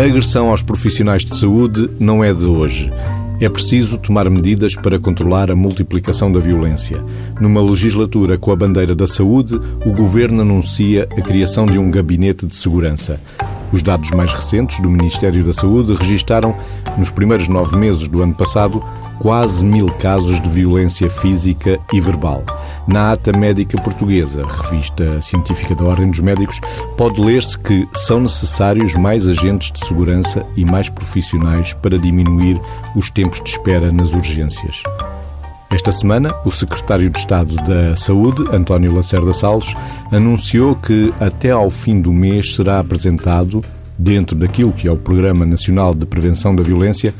A agressão aos profissionais de saúde não é de hoje. É preciso tomar medidas para controlar a multiplicação da violência. Numa legislatura com a bandeira da saúde, o governo anuncia a criação de um gabinete de segurança. Os dados mais recentes do Ministério da Saúde registaram, nos primeiros nove meses do ano passado, quase mil casos de violência física e verbal. Na Ata Médica Portuguesa, revista científica da Ordem dos Médicos, pode ler-se que são necessários mais agentes de segurança e mais profissionais para diminuir os tempos de espera nas urgências. Esta semana, o secretário de Estado da Saúde, António Lacerda Salles, anunciou que até ao fim do mês será apresentado, dentro daquilo que é o Programa Nacional de Prevenção da Violência,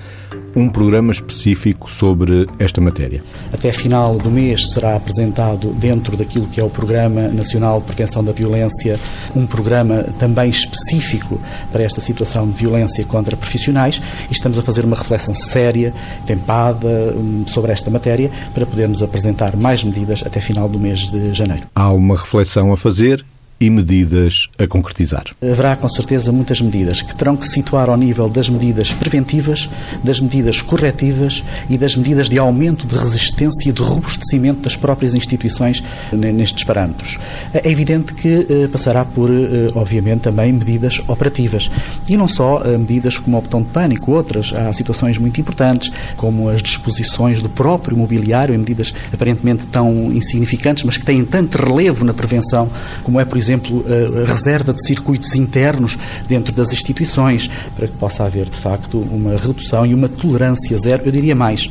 um programa específico sobre esta matéria. Até final do mês será apresentado, dentro daquilo que é o Programa Nacional de Prevenção da Violência, um programa também específico para esta situação de violência contra profissionais e estamos a fazer uma reflexão séria, tempada hum, sobre esta matéria para podermos apresentar mais medidas até final do mês de janeiro. Há uma reflexão a fazer e medidas a concretizar? Haverá com certeza muitas medidas que terão que situar ao nível das medidas preventivas, das medidas corretivas e das medidas de aumento de resistência e de robustecimento das próprias instituições nestes parâmetros. É evidente que eh, passará por, eh, obviamente, também medidas operativas. E não só eh, medidas como o botão de pânico, outras. Há situações muito importantes, como as disposições do próprio mobiliário, em medidas aparentemente tão insignificantes, mas que têm tanto relevo na prevenção, como é, por exemplo, exemplo, a reserva de circuitos internos dentro das instituições, para que possa haver, de facto, uma redução e uma tolerância zero, eu diria mais,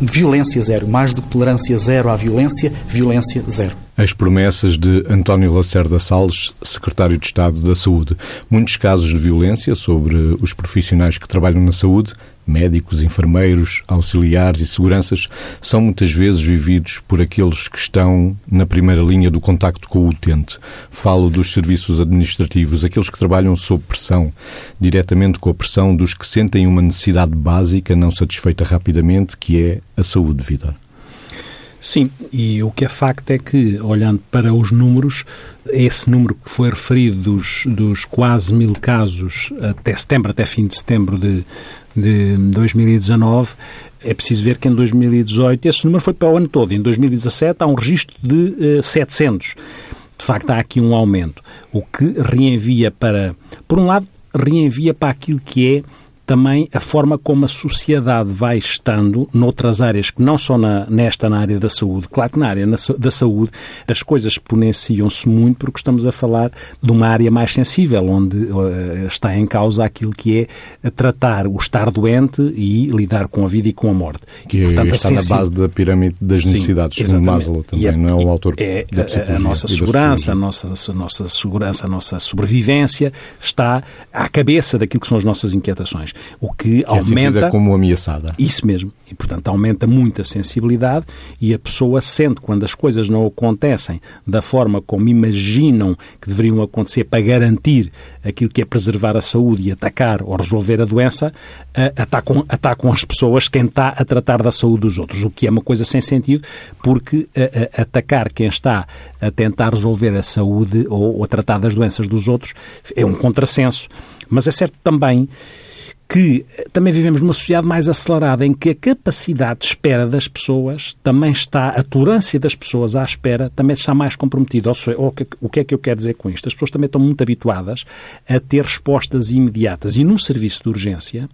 violência zero, mais do que tolerância zero à violência, violência zero. As promessas de António Lacerda Salles, secretário de Estado da Saúde. Muitos casos de violência sobre os profissionais que trabalham na saúde médicos, enfermeiros, auxiliares e seguranças, são muitas vezes vividos por aqueles que estão na primeira linha do contacto com o utente. Falo dos serviços administrativos, aqueles que trabalham sob pressão, diretamente com a pressão dos que sentem uma necessidade básica não satisfeita rapidamente, que é a saúde, vida. Sim, e o que é facto é que, olhando para os números, esse número que foi referido dos, dos quase mil casos até setembro, até fim de setembro de, de 2019, é preciso ver que em 2018 esse número foi para o ano todo. Em 2017 há um registro de uh, 700. De facto, há aqui um aumento, o que reenvia para, por um lado, reenvia para aquilo que é também a forma como a sociedade vai estando noutras áreas que não só na, nesta, na área da saúde. Claro que na área da saúde as coisas exponenciam-se muito porque estamos a falar de uma área mais sensível, onde uh, está em causa aquilo que é tratar o estar doente e lidar com a vida e com a morte. Que e, portanto, está na base da pirâmide das Sim, necessidades, exatamente. Maslow também, a, não é o autor é, a, a, nossa segurança, a nossa, a nossa segurança, a nossa sobrevivência está à cabeça daquilo que são as nossas inquietações o que, é aumenta... Como ameaçada. Isso mesmo. E, portanto, aumenta muito a sensibilidade e a pessoa sente, quando as coisas não acontecem da forma como imaginam que deveriam acontecer para garantir aquilo que é preservar a saúde e atacar ou resolver a doença, atacam, atacam as pessoas quem está a tratar da saúde dos outros, o que é uma coisa sem sentido, porque atacar quem está a tentar resolver a saúde ou, ou a tratar das doenças dos outros é um contrassenso. Mas é certo também que também vivemos numa sociedade mais acelerada, em que a capacidade de espera das pessoas também está, a tolerância das pessoas à espera também está mais comprometida. o que é que eu quero dizer com isto? As pessoas também estão muito habituadas a ter respostas imediatas. E num serviço de urgência,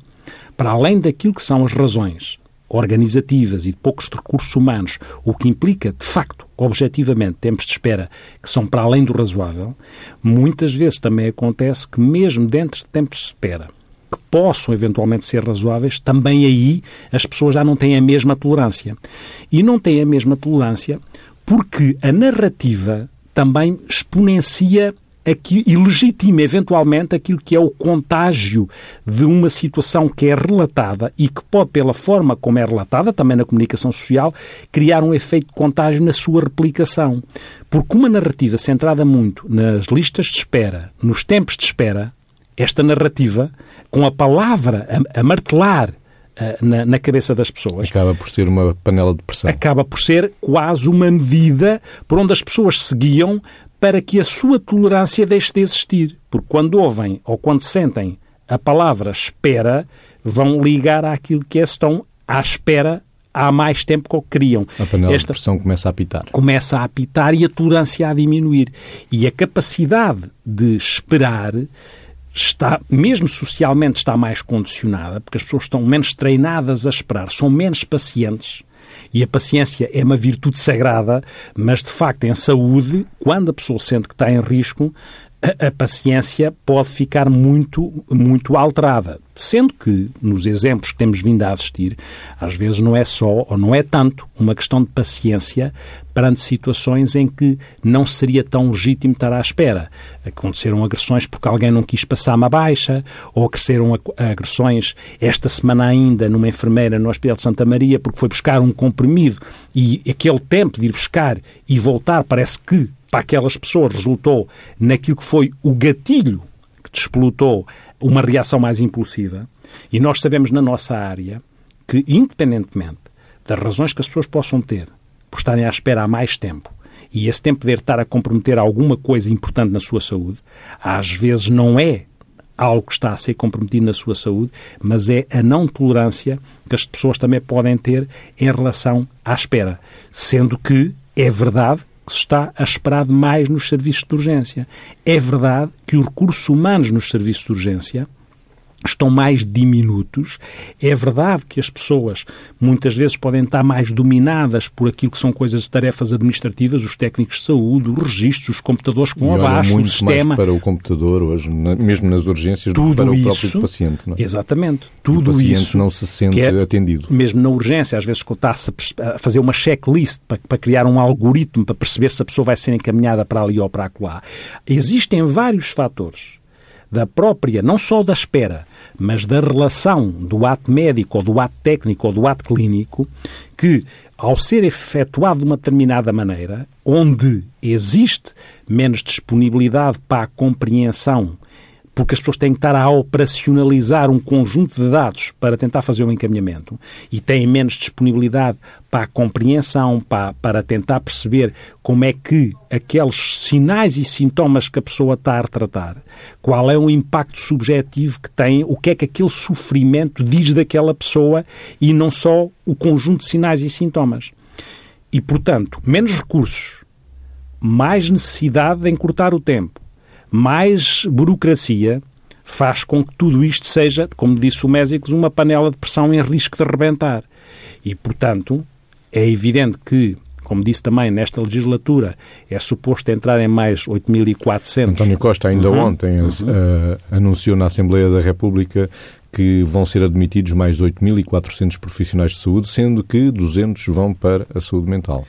para além daquilo que são as razões organizativas e de poucos recursos humanos, o que implica, de facto, objetivamente, tempos de espera que são para além do razoável, muitas vezes também acontece que, mesmo dentro de tempos de espera, que possam eventualmente ser razoáveis, também aí as pessoas já não têm a mesma tolerância. E não têm a mesma tolerância porque a narrativa também exponencia aqui, e legitima eventualmente aquilo que é o contágio de uma situação que é relatada e que pode, pela forma como é relatada, também na comunicação social, criar um efeito de contágio na sua replicação. Porque uma narrativa centrada muito nas listas de espera, nos tempos de espera, esta narrativa, com a palavra a, a martelar uh, na, na, cabeça das pessoas. Acaba por ser uma panela de pressão. Acaba por ser quase uma medida por onde as pessoas seguiam para que a sua tolerância deixe de existir. Porque quando ouvem ou quando sentem a palavra espera vão ligar àquilo que é, estão à espera há mais tempo que o queriam. A panela Esta de pressão começa a apitar. Começa a apitar e a tolerância a diminuir. E a capacidade de esperar está, mesmo socialmente, está mais condicionada, porque as pessoas estão menos treinadas a esperar, são menos pacientes. E a paciência é uma virtude sagrada, mas de facto, em saúde, quando a pessoa sente que está em risco, a, a paciência pode ficar muito, muito alterada. Sendo que, nos exemplos que temos vindo a assistir, às vezes não é só, ou não é tanto, uma questão de paciência perante situações em que não seria tão legítimo estar à espera. Aconteceram agressões porque alguém não quis passar uma baixa, ou aconteceram agressões esta semana ainda numa enfermeira no Hospital de Santa Maria porque foi buscar um comprimido e aquele tempo de ir buscar e voltar parece que para aquelas pessoas resultou naquilo que foi o gatilho que despolutou uma reação mais impulsiva. E nós sabemos na nossa área que, independentemente das razões que as pessoas possam ter por estarem à espera há mais tempo e esse tempo poder estar a comprometer alguma coisa importante na sua saúde, às vezes não é algo que está a ser comprometido na sua saúde, mas é a não tolerância que as pessoas também podem ter em relação à espera. Sendo que é verdade que se está a esperar mais nos serviços de urgência. É verdade que os recursos humanos nos serviços de urgência estão mais diminutos. É verdade que as pessoas muitas vezes podem estar mais dominadas por aquilo que são coisas de tarefas administrativas, os técnicos de saúde, os registros, os computadores com abaixo, muito o sistema. Mais para o computador hoje, mesmo nas urgências, tudo para isso, o próprio paciente. Não é? Exatamente. Tudo o paciente isso não se sente é, atendido. Mesmo na urgência, às vezes está-se a fazer uma checklist para, para criar um algoritmo para perceber se a pessoa vai ser encaminhada para ali ou para lá. Existem vários fatores da própria, não só da espera, mas da relação do ato médico ou do ato técnico ou do ato clínico, que, ao ser efetuado de uma determinada maneira, onde existe menos disponibilidade para a compreensão porque as pessoas têm que estar a operacionalizar um conjunto de dados para tentar fazer um encaminhamento e têm menos disponibilidade para a compreensão, para, para tentar perceber como é que aqueles sinais e sintomas que a pessoa está a retratar, qual é o impacto subjetivo que tem, o que é que aquele sofrimento diz daquela pessoa e não só o conjunto de sinais e sintomas. E, portanto, menos recursos, mais necessidade de encurtar o tempo, mais burocracia faz com que tudo isto seja, como disse o Mésicles, uma panela de pressão em risco de rebentar. E, portanto, é evidente que, como disse também, nesta legislatura é suposto entrar em mais 8.400. António Costa ainda uhum. ontem uhum. Uh, anunciou na Assembleia da República que vão ser admitidos mais 8.400 profissionais de saúde, sendo que 200 vão para a saúde mental.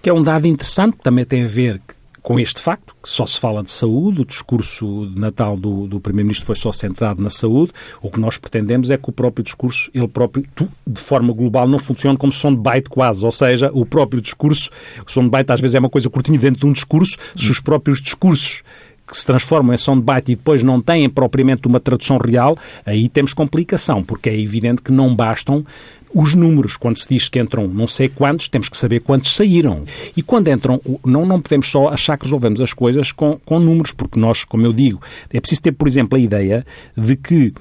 Que é um dado interessante, que também tem a ver com este facto, que só se fala de saúde, o discurso de Natal do, do Primeiro-Ministro foi só centrado na saúde, o que nós pretendemos é que o próprio discurso, ele próprio, de forma global, não funcione como byte quase, ou seja, o próprio discurso, o byte às vezes é uma coisa curtinha dentro de um discurso, se os próprios discursos que se transformam em soundbite e depois não têm propriamente uma tradução real, aí temos complicação, porque é evidente que não bastam os números. Quando se diz que entram não sei quantos, temos que saber quantos saíram. E quando entram, não, não podemos só achar que resolvemos as coisas com, com números, porque nós, como eu digo, é preciso ter, por exemplo, a ideia de que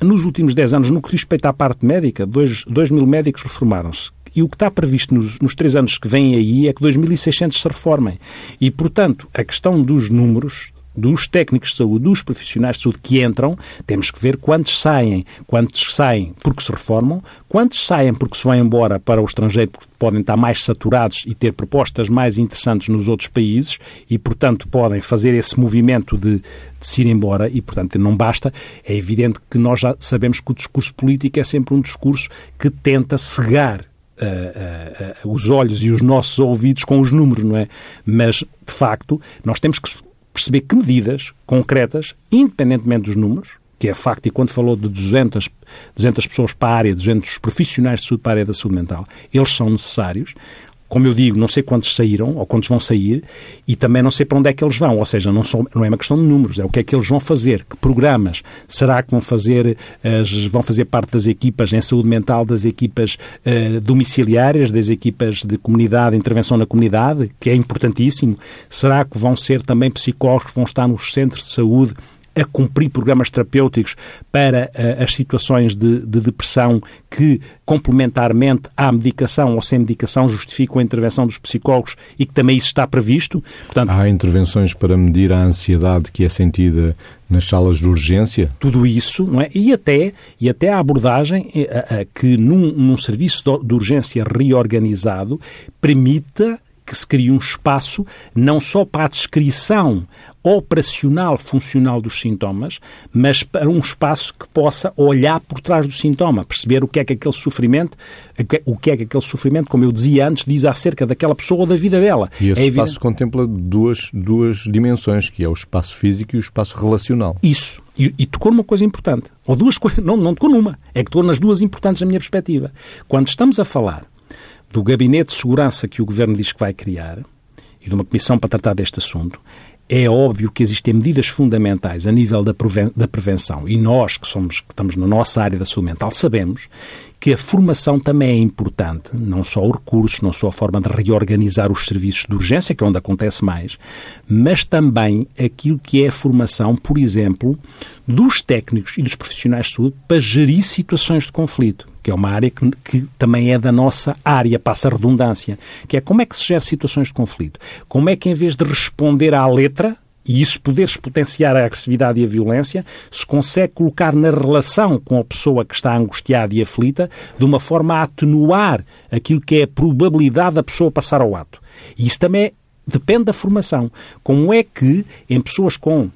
nos últimos 10 anos, no que respeita à parte médica, 2 mil médicos reformaram-se. E o que está previsto nos, nos três anos que vêm aí é que 2.600 se reformem. E, portanto, a questão dos números dos técnicos de saúde, dos profissionais de saúde que entram, temos que ver quantos saem. Quantos saem porque se reformam, quantos saem porque se vão embora para o estrangeiro, porque podem estar mais saturados e ter propostas mais interessantes nos outros países e, portanto, podem fazer esse movimento de, de se ir embora e, portanto, não basta. É evidente que nós já sabemos que o discurso político é sempre um discurso que tenta cegar Uh, uh, uh, os olhos e os nossos ouvidos com os números, não é? Mas, de facto, nós temos que perceber que medidas concretas, independentemente dos números, que é facto, e quando falou de 200, 200 pessoas para a área, 200 profissionais de saúde para a área da saúde mental, eles são necessários. Como eu digo, não sei quantos saíram ou quantos vão sair e também não sei para onde é que eles vão. Ou seja, não, são, não é uma questão de números, é o que é que eles vão fazer, que programas. Será que vão fazer, as, vão fazer parte das equipas em saúde mental, das equipas uh, domiciliárias, das equipas de comunidade, intervenção na comunidade, que é importantíssimo? Será que vão ser também psicólogos que vão estar nos centros de saúde a cumprir programas terapêuticos para uh, as situações de, de, depressão que, complementarmente à medicação ou sem medicação, justificam a intervenção dos psicólogos e que também isso está previsto. Portanto, Há intervenções para medir a ansiedade que é sentida nas salas de urgência? Tudo isso, não é? E até, e até a abordagem a, a, eh, que num, num serviço de urgência reorganizado permita que se crie um espaço não só para a descrição operacional, funcional dos sintomas, mas para um espaço que possa olhar por trás do sintoma, perceber o que é que aquele sofrimento, o que é que aquele sofrimento, como eu dizia antes, diz acerca daquela pessoa ou da vida dela. E esse é espaço evidente... contempla duas, duas dimensões, que é o espaço físico e o espaço relacional. Isso. E, e tocou numa coisa importante. Ou duas coisas, não, não tocou numa, é que tocou nas duas importantes da minha perspectiva. Quando estamos a falar do gabinete de segurança que o Governo diz que vai criar e de uma comissão para tratar deste assunto, é óbvio que existem medidas fundamentais a nível da, prevenção. E nós que somos que estamos na nossa área da saúde mental sabemos que a formação também é importante, não só os recursos, não só a forma de reorganizar os serviços de urgência, que é onde acontece mais, mas também aquilo que é a formação, por exemplo, dos técnicos e dos profissionais de saúde para gerir situações de conflito, que é uma área que, que também é da nossa área, passa a redundância, que é como é que se gera situações de conflito, como é que em vez de responder à letra, e isso poderes potenciar a agressividade e a violência, se consegue colocar na relação com a pessoa que está angustiada e aflita, de uma forma a atenuar aquilo que é a probabilidade da pessoa passar ao ato. E isso também depende da formação. Como é que em pessoas com,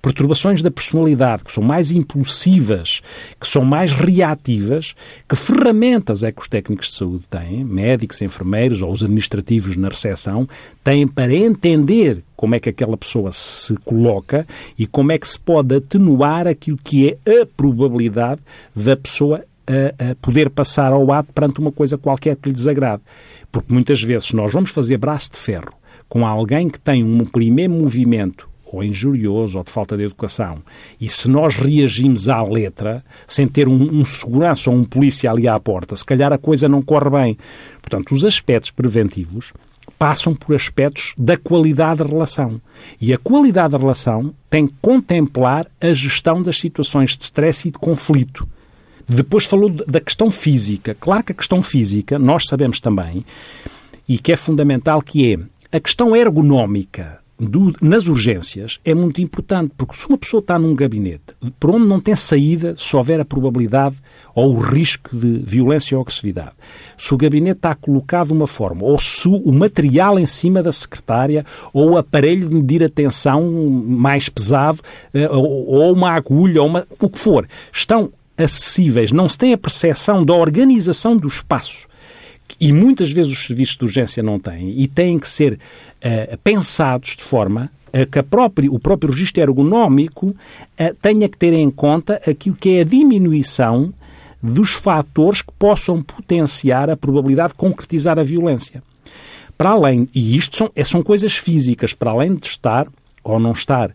perturbações da personalidade, que são mais impulsivas, que são mais reativas, que ferramentas é que os técnicos de saúde têm, médicos, enfermeiros ou os administrativos na recepção, têm para entender como é que aquela pessoa se coloca e como é que se pode atenuar aquilo que é a probabilidade da pessoa a, a poder passar ao ato perante uma coisa qualquer que lhe desagrade. Porque muitas vezes nós vamos fazer braço de ferro com alguém que tem um primeiro movimento ou injurioso ou de falta de educação, e se nós reagimos à letra, sem ter um, um segurança ou um polícia ali à porta, se calhar a coisa não corre bem. Portanto, os aspectos preventivos passam por aspectos da qualidade da relação. E a qualidade da relação tem que contemplar a gestão das situações de stress e de conflito. Depois falou da questão física. Claro que a questão física, nós sabemos também, e que é fundamental, que é a questão ergonómica do, nas urgências é muito importante, porque se uma pessoa está num gabinete por onde não tem saída, se houver a probabilidade ou o risco de violência ou agressividade, se o gabinete está colocado de uma forma, ou se o material em cima da secretária, ou o aparelho de medir a tensão mais pesado, eh, ou uma agulha, ou uma, o que for, estão acessíveis, não se tem a percepção da organização do espaço e muitas vezes os serviços de urgência não têm, e têm que ser uh, pensados de forma a que a o próprio registro ergonómico uh, tenha que ter em conta aquilo que é a diminuição dos fatores que possam potenciar a probabilidade de concretizar a violência. Para além, e isto são, são coisas físicas, para além de estar ou não estar uh,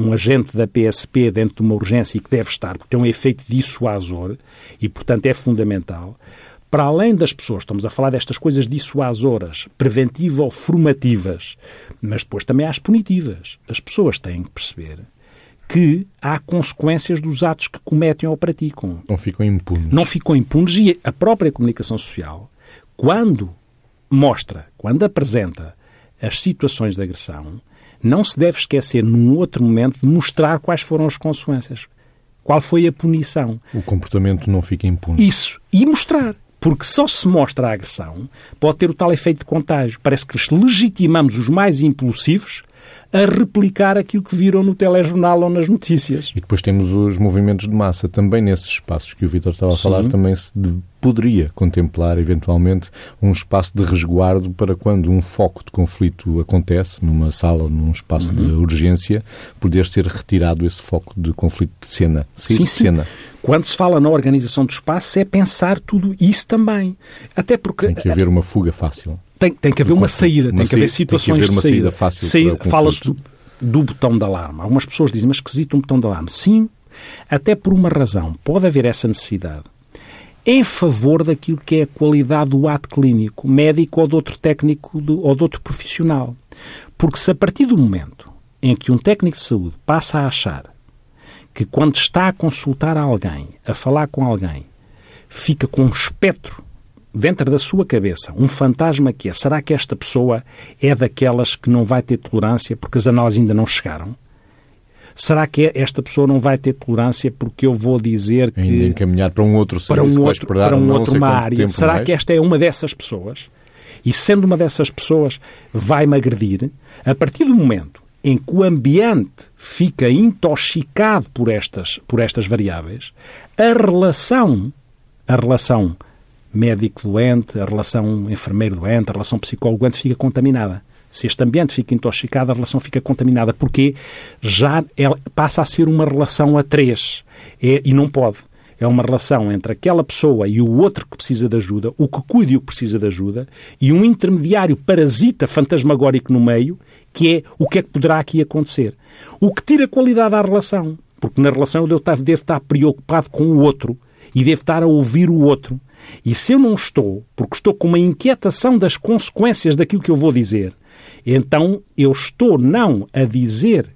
um agente da PSP dentro de uma urgência e que deve estar, porque tem um efeito dissuasor e, portanto, é fundamental para além das pessoas, estamos a falar destas coisas dissuasoras, preventivas ou formativas, mas depois também há as punitivas. As pessoas têm que perceber que há consequências dos atos que cometem ou praticam. Não ficam impunes. Não ficam impunes e a própria comunicação social, quando mostra, quando apresenta as situações de agressão, não se deve esquecer num outro momento de mostrar quais foram as consequências. Qual foi a punição? O comportamento não fica impune. Isso. E mostrar. Porque só se mostra a agressão pode ter o tal efeito de contágio. Parece que legitimamos os mais impulsivos a replicar aquilo que viram no telejornal ou nas notícias. E depois temos os movimentos de massa. Também nesses espaços que o Vitor estava a Sim. falar, também se poderia contemplar, eventualmente, um espaço de resguardo para quando um foco de conflito acontece numa sala, num espaço uhum. de urgência, poder ser retirado esse foco de conflito de cena, sair sim, de cena. Sim. Quando se fala na organização do espaço, é pensar tudo isso também. Até porque... Tem que haver uma fuga fácil. Tem, tem que haver uma saída, uma tem que haver situações tem que haver uma de saída. saída fácil saída, Falas do, do botão de alarme. Algumas pessoas dizem, mas esquisito um botão de alarme. Sim, até por uma razão. Pode haver essa necessidade em favor daquilo que é a qualidade do ato clínico, médico ou de outro técnico do, ou de outro profissional. Porque se a partir do momento em que um técnico de saúde passa a achar que quando está a consultar alguém, a falar com alguém, fica com um espectro dentro da sua cabeça, um fantasma que é: será que esta pessoa é daquelas que não vai ter tolerância porque as análises ainda não chegaram? Será que esta pessoa não vai ter tolerância porque eu vou dizer que. Ainda encaminhar para um outro para um outro, para um outro uma área. Será mais? que esta é uma dessas pessoas? E sendo uma dessas pessoas, vai-me agredir? A partir do momento em que o ambiente fica intoxicado por estas, por estas variáveis, a relação, a relação médico-doente, a relação enfermeiro-doente, a relação psicólogo-doente fica contaminada. Se este ambiente fica intoxicado, a relação fica contaminada, porque já ela passa a ser uma relação a três. É, e não pode. É uma relação entre aquela pessoa e o outro que precisa de ajuda, o que cuida e o que precisa de ajuda, e um intermediário parasita fantasmagórico no meio, que é o que é que poderá aqui acontecer. O que tira qualidade à relação. Porque na relação eu devo estar preocupado com o outro e devo estar a ouvir o outro. E se eu não estou, porque estou com uma inquietação das consequências daquilo que eu vou dizer, então eu estou não a dizer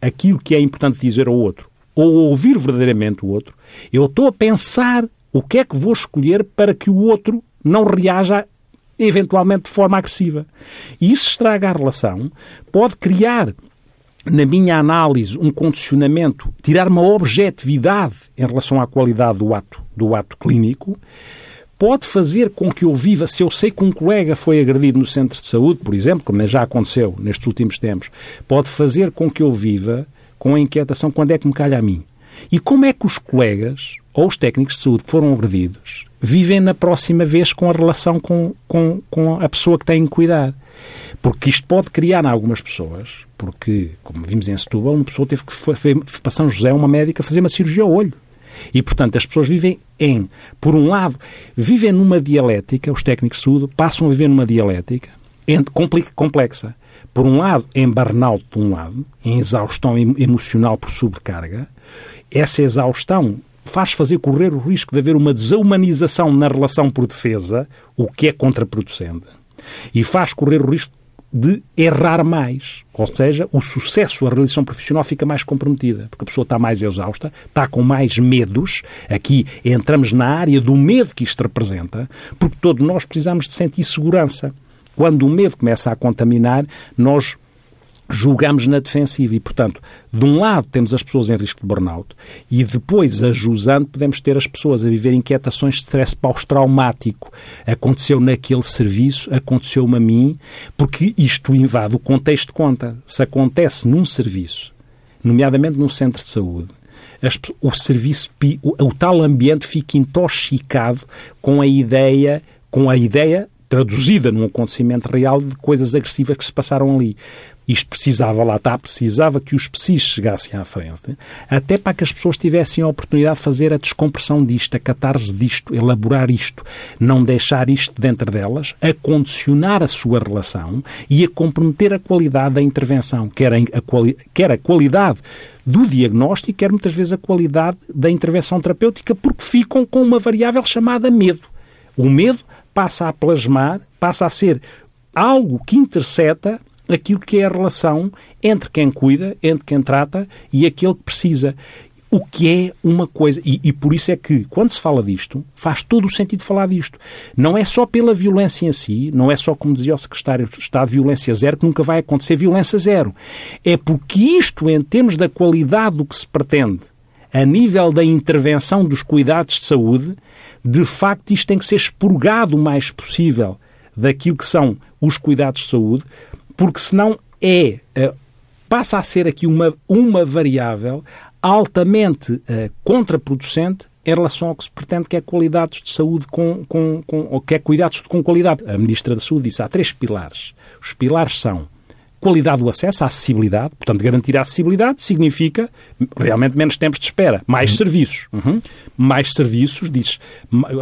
aquilo que é importante dizer ao outro, ou ouvir verdadeiramente o outro, eu estou a pensar o que é que vou escolher para que o outro não reaja eventualmente de forma agressiva. E isso estraga a relação, pode criar na minha análise, um condicionamento, tirar uma objetividade em relação à qualidade do ato, do ato clínico, pode fazer com que eu viva, se eu sei que um colega foi agredido no centro de saúde, por exemplo, como já aconteceu nestes últimos tempos, pode fazer com que eu viva com a inquietação quando é que me calha a mim. E como é que os colegas ou os técnicos de saúde que foram agredidos vivem na próxima vez com a relação com, com, com a pessoa que tem que cuidar? Porque isto pode criar em algumas pessoas, porque, como vimos em Setúbal, uma pessoa teve que foi, foi para São José, uma médica, fazer uma cirurgia ao olho. E, portanto, as pessoas vivem em, por um lado, vivem numa dialética, os técnicos de saúde passam a viver numa dialética complexa. Por um lado, em burnout de um lado, em exaustão emocional por sobrecarga. Essa exaustão faz fazer correr o risco de haver uma desumanização na relação por defesa, o que é contraproducente. E faz correr o risco de errar mais. Ou seja, o sucesso, a realização profissional fica mais comprometida, porque a pessoa está mais exausta, está com mais medos. Aqui entramos na área do medo que isto representa, porque todos nós precisamos de sentir segurança. Quando o medo começa a contaminar, nós julgamos na defensiva e, portanto, de um lado temos as pessoas em risco de burnout e depois, ajusando, podemos ter as pessoas a viver inquietações de stress pós-traumático. Aconteceu naquele serviço, aconteceu-me a mim, porque isto invade o contexto de conta. Se acontece num serviço, nomeadamente num centro de saúde, o serviço, o, o tal ambiente fica intoxicado com a ideia, com a ideia traduzida num acontecimento real de coisas agressivas que se passaram ali. Isto precisava, lá está, precisava que os psis chegassem à frente, até para que as pessoas tivessem a oportunidade de fazer a descompressão disto, a catarse disto, elaborar isto, não deixar isto dentro delas, a condicionar a sua relação e a comprometer a qualidade da intervenção, quer a, quali quer a qualidade do diagnóstico, quer muitas vezes a qualidade da intervenção terapêutica, porque ficam com uma variável chamada medo. O medo passa a plasmar, passa a ser algo que intercepta aquilo que é a relação entre quem cuida, entre quem trata e aquele que precisa. O que é uma coisa, e, e, por isso é que, quando se fala disto, faz todo o sentido falar disto. Não é só pela violência em si, não é só, como dizia o secretário de Estado, violência zero, que nunca vai acontecer violência zero. É porque isto, em termos da qualidade do que se pretende, a nível da intervenção dos cuidados de saúde, de facto isto tem que ser expurgado o mais possível daquilo que são os cuidados de saúde, porque senão é, uh, passa a ser aqui uma, uma variável altamente uh, contraproducente em relação ao que se pretende que é qualidades de saúde com, com, com ou que é cuidados com qualidade. A Ministra da Saúde disse há três pilares. Os pilares são qualidade do acesso, a acessibilidade, portanto, garantir a acessibilidade significa realmente menos tempos de espera, mais uhum. serviços. Uhum. Mais serviços, diz,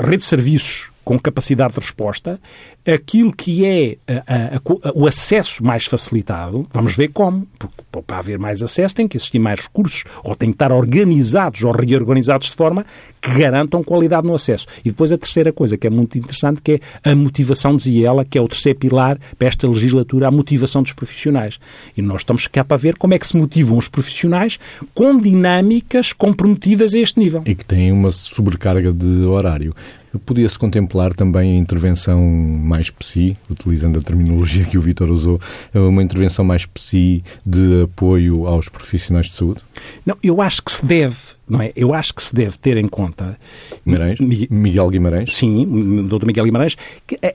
rede de serviços com capacidade de resposta, aquilo que é a, a, a, o acesso mais facilitado, vamos ver como, porque para haver mais acesso tem que existir mais recursos, ou tem que estar organizados ou reorganizados de forma que garantam qualidade no acesso. E depois a terceira coisa, que é muito interessante, que é a motivação, dizia ela, que é o terceiro pilar para esta legislatura, a motivação dos profissionais. E nós estamos cá para ver como é que se motivam os profissionais com dinâmicas comprometidas a este nível. E que têm uma sobrecarga de horário. Podia-se contemplar também a intervenção mais psi, utilizando a terminologia que o Vítor usou, uma intervenção mais psi de apoio aos profissionais de saúde? Não, eu acho que se deve, não é? Eu acho que se deve ter em conta... Guimarães? Miguel Guimarães? Sim, doutor Miguel Guimarães,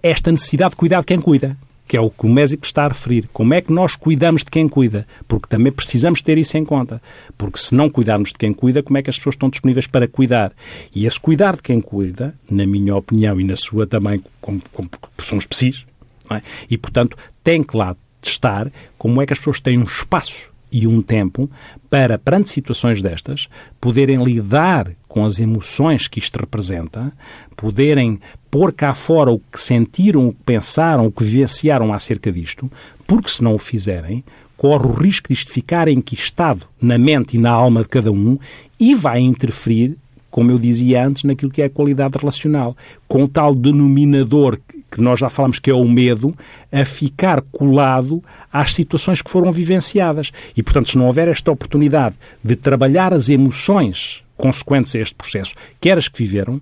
esta necessidade de cuidar de quem cuida que é o que o médico está a referir. Como é que nós cuidamos de quem cuida? Porque também precisamos ter isso em conta. Porque se não cuidarmos de quem cuida, como é que as pessoas estão disponíveis para cuidar? E esse cuidar de quem cuida, na minha opinião e na sua também, como, como somos precisos, é? e portanto tem que lá estar como é que as pessoas têm um espaço e um tempo para, perante situações destas, poderem lidar com as emoções que isto representa, poderem pôr cá fora o que sentiram, o que pensaram, o que vivenciaram acerca disto, porque se não o fizerem, corre o risco de isto ficar enquistado na mente e na alma de cada um e vai interferir como eu dizia antes, naquilo que é a qualidade relacional, com tal denominador que nós já falamos que é o medo, a ficar colado às situações que foram vivenciadas. E, portanto, se não houver esta oportunidade de trabalhar as emoções consequentes a este processo, quer as que viveram,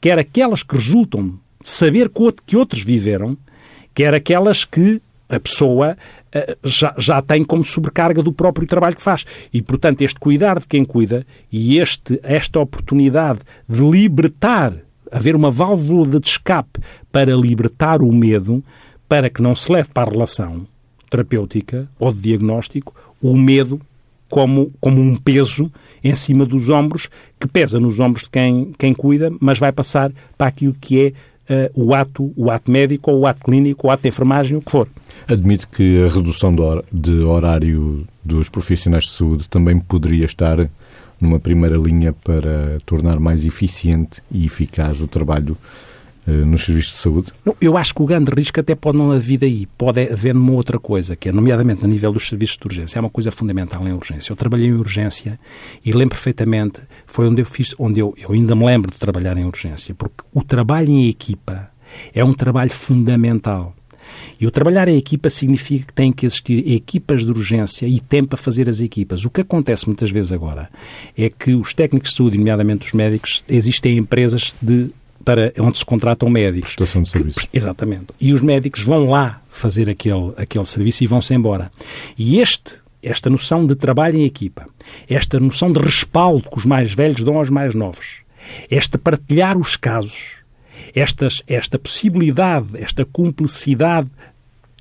quer aquelas que resultam de saber que outros viveram, quer aquelas que a pessoa uh, já, já tem como sobrecarga do próprio trabalho que faz. E, portanto, este cuidar de quem cuida e este, esta oportunidade de libertar, haver uma válvula de escape para libertar o medo, para que não se leve para a relação terapêutica ou de diagnóstico o medo como, como um peso em cima dos ombros, que pesa nos ombros de quem, quem cuida, mas vai passar para aquilo que é uh, o ato, o ato médico, ou o ato clínico, ou o ato de enfermagem, o que for. Admito que a redução de horário dos profissionais de saúde também poderia estar numa primeira linha para tornar mais eficiente e eficaz o trabalho nos serviços de saúde? Eu acho que o grande risco até pode não haver daí. Pode haver numa outra coisa, que é, nomeadamente, no nível dos serviços de urgência. É uma coisa fundamental em urgência. Eu trabalhei em urgência e lembro perfeitamente, foi onde eu fiz, onde eu, eu ainda me lembro de trabalhar em urgência, porque o trabalho em equipa é um trabalho fundamental. E o trabalhar em equipa significa que tem que existir equipas de urgência e tempo para fazer as equipas. O que acontece muitas vezes agora é que os técnicos de saúde, nomeadamente os médicos, existem empresas de para onde se contratam médicos. Prestação de serviço. Exatamente. E os médicos vão lá fazer aquele, aquele serviço e vão-se embora. E este, esta noção de trabalho em equipa, esta noção de respaldo que os mais velhos dão aos mais novos, esta partilhar os casos, estas, esta possibilidade, esta cumplicidade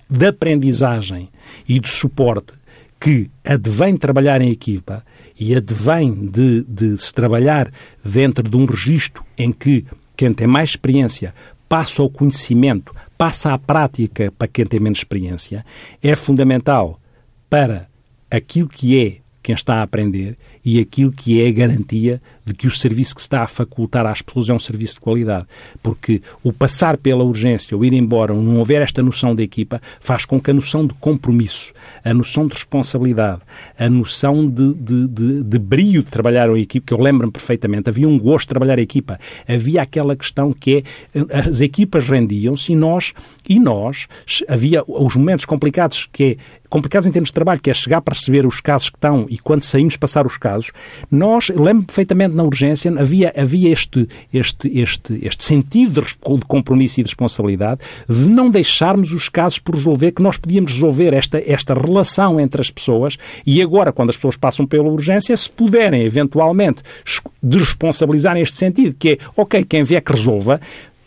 de aprendizagem e de suporte que advém trabalhar em equipa e advém de, de se trabalhar dentro de um registro em que quem tem mais experiência passa ao conhecimento, passa à prática para quem tem menos experiência, é fundamental para aquilo que é quem está a aprender e aquilo que é a garantia de que o serviço que se está a facultar às pessoas é um serviço de qualidade. Porque o passar pela urgência ou ir embora, ou não houver esta noção de equipa, faz com que a noção de compromisso, a noção de responsabilidade, a noção de, de, de, de brio de trabalhar em equipa, que eu lembro-me perfeitamente, havia um gosto de trabalhar em equipa, havia aquela questão que é, as equipas rendiam-se e nós, e nós, havia os momentos complicados, que é, complicados em termos de trabalho, que é chegar para receber os casos que estão e quando saímos passar os casos, nós, lembro perfeitamente na urgência, havia, havia este, este, este, este sentido de compromisso e de responsabilidade de não deixarmos os casos por resolver, que nós podíamos resolver esta, esta relação entre as pessoas e agora, quando as pessoas passam pela urgência, se puderem eventualmente desresponsabilizar neste sentido, que é, ok, quem vier que resolva,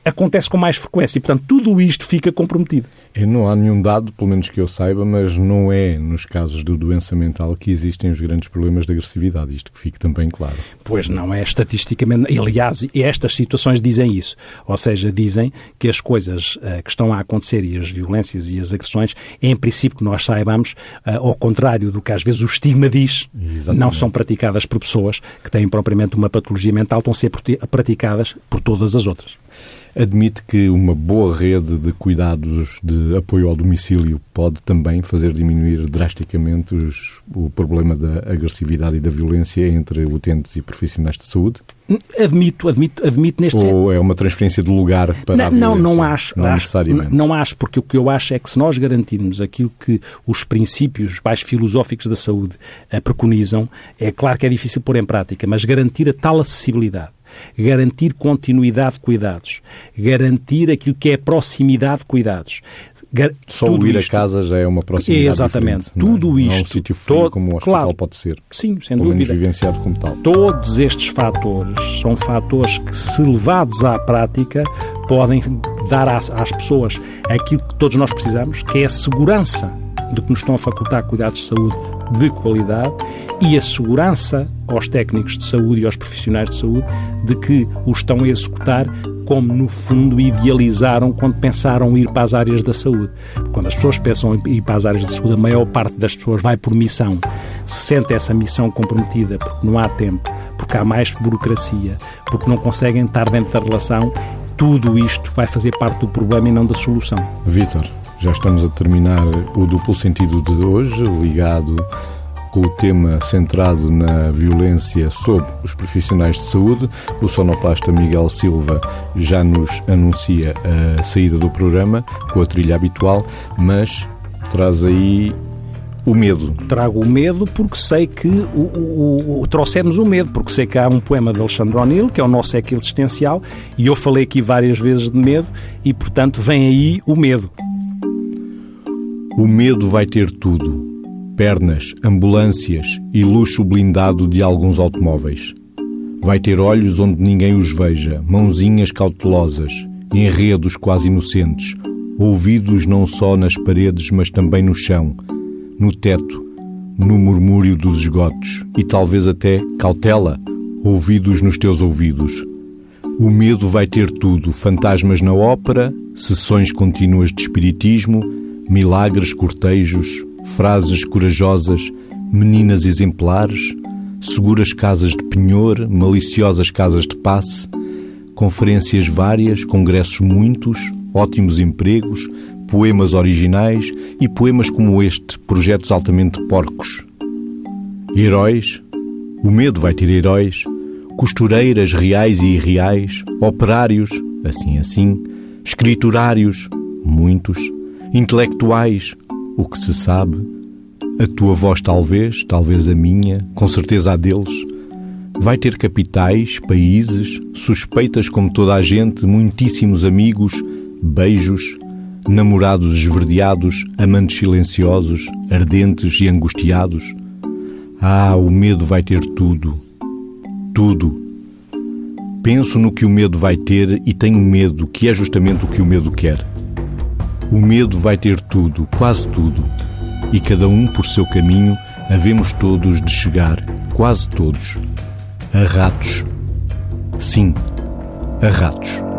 acontece com mais frequência e, portanto, tudo isto fica comprometido. É, não há nenhum dado, pelo menos que eu saiba, mas não é nos casos de doença mental que existem os grandes problemas de agressividade, isto que fique também claro. Pois não é estatisticamente, aliás, estas situações dizem isso, ou seja, dizem que as coisas uh, que estão a acontecer e as violências e as agressões, em princípio que nós saibamos, uh, ao contrário do que às vezes o estigma diz, Exatamente. não são praticadas por pessoas que têm propriamente uma patologia mental, estão a ser praticadas por todas as outras. Admite que uma boa rede de cuidados de apoio ao domicílio pode também fazer diminuir drasticamente os, o problema da agressividade e da violência entre utentes e profissionais de saúde? Admito, admito, admito neste Ou é uma transferência de lugar para não, a violência? Não, não acho. Não acho. Não acho, porque o que eu acho é que se nós garantirmos aquilo que os princípios mais filosóficos da saúde eh, preconizam, é claro que é difícil pôr em prática, mas garantir a tal acessibilidade garantir continuidade de cuidados, garantir aquilo que é proximidade de cuidados, só o ir isto, a casa já é uma proximidade Exatamente. Tudo não é? isto. Não é um sítio frio como o hospital claro, pode ser. Sim, sem pelo dúvida. menos vivenciado como tal. Todos estes fatores são fatores que, se levados à prática, podem dar às, às pessoas aquilo que todos nós precisamos, que é a segurança de que nos estão a facultar cuidados de saúde de qualidade e a segurança aos técnicos de saúde e aos profissionais de saúde de que o estão a executar como, no fundo, idealizaram quando pensaram ir para as áreas da saúde. Quando as pessoas pensam em ir para as áreas da saúde, a maior parte das pessoas vai por missão, se sente essa missão comprometida porque não há tempo, porque há mais burocracia, porque não conseguem estar dentro da relação, tudo isto vai fazer parte do problema e não da solução. Vítor, já estamos a terminar o duplo sentido de hoje, ligado com o tema centrado na violência sob os profissionais de saúde. O sonoplasta Miguel Silva já nos anuncia a saída do programa com a trilha habitual, mas traz aí o medo. Trago o medo porque sei que o, o, o, trouxemos o medo, porque sei que há um poema de Alexandre O'Neill, que é o nosso eco existencial, e eu falei aqui várias vezes de medo, e portanto vem aí o medo. O medo vai ter tudo pernas, ambulâncias e luxo blindado de alguns automóveis. Vai ter olhos onde ninguém os veja, mãozinhas cautelosas, enredos quase inocentes, ouvidos não só nas paredes, mas também no chão, no teto, no murmúrio dos esgotos e talvez até cautela, ouvidos nos teus ouvidos. O medo vai ter tudo: fantasmas na ópera, sessões contínuas de espiritismo, milagres, cortejos, frases corajosas, meninas exemplares, seguras casas de penhor, maliciosas casas de passe, conferências várias, congressos muitos, ótimos empregos, poemas originais e poemas como este, projetos altamente porcos. Heróis, o medo vai ter heróis, costureiras reais e irreais, operários, assim assim, escriturários, muitos, intelectuais, o que se sabe, a tua voz talvez, talvez a minha, com certeza a deles, vai ter capitais, países, suspeitas como toda a gente, muitíssimos amigos, beijos, namorados esverdeados, amantes silenciosos, ardentes e angustiados. Ah, o medo vai ter tudo. Tudo. Penso no que o medo vai ter e tenho medo, que é justamente o que o medo quer. O medo vai ter tudo, quase tudo, e cada um por seu caminho havemos todos de chegar, quase todos, a ratos. Sim, a ratos.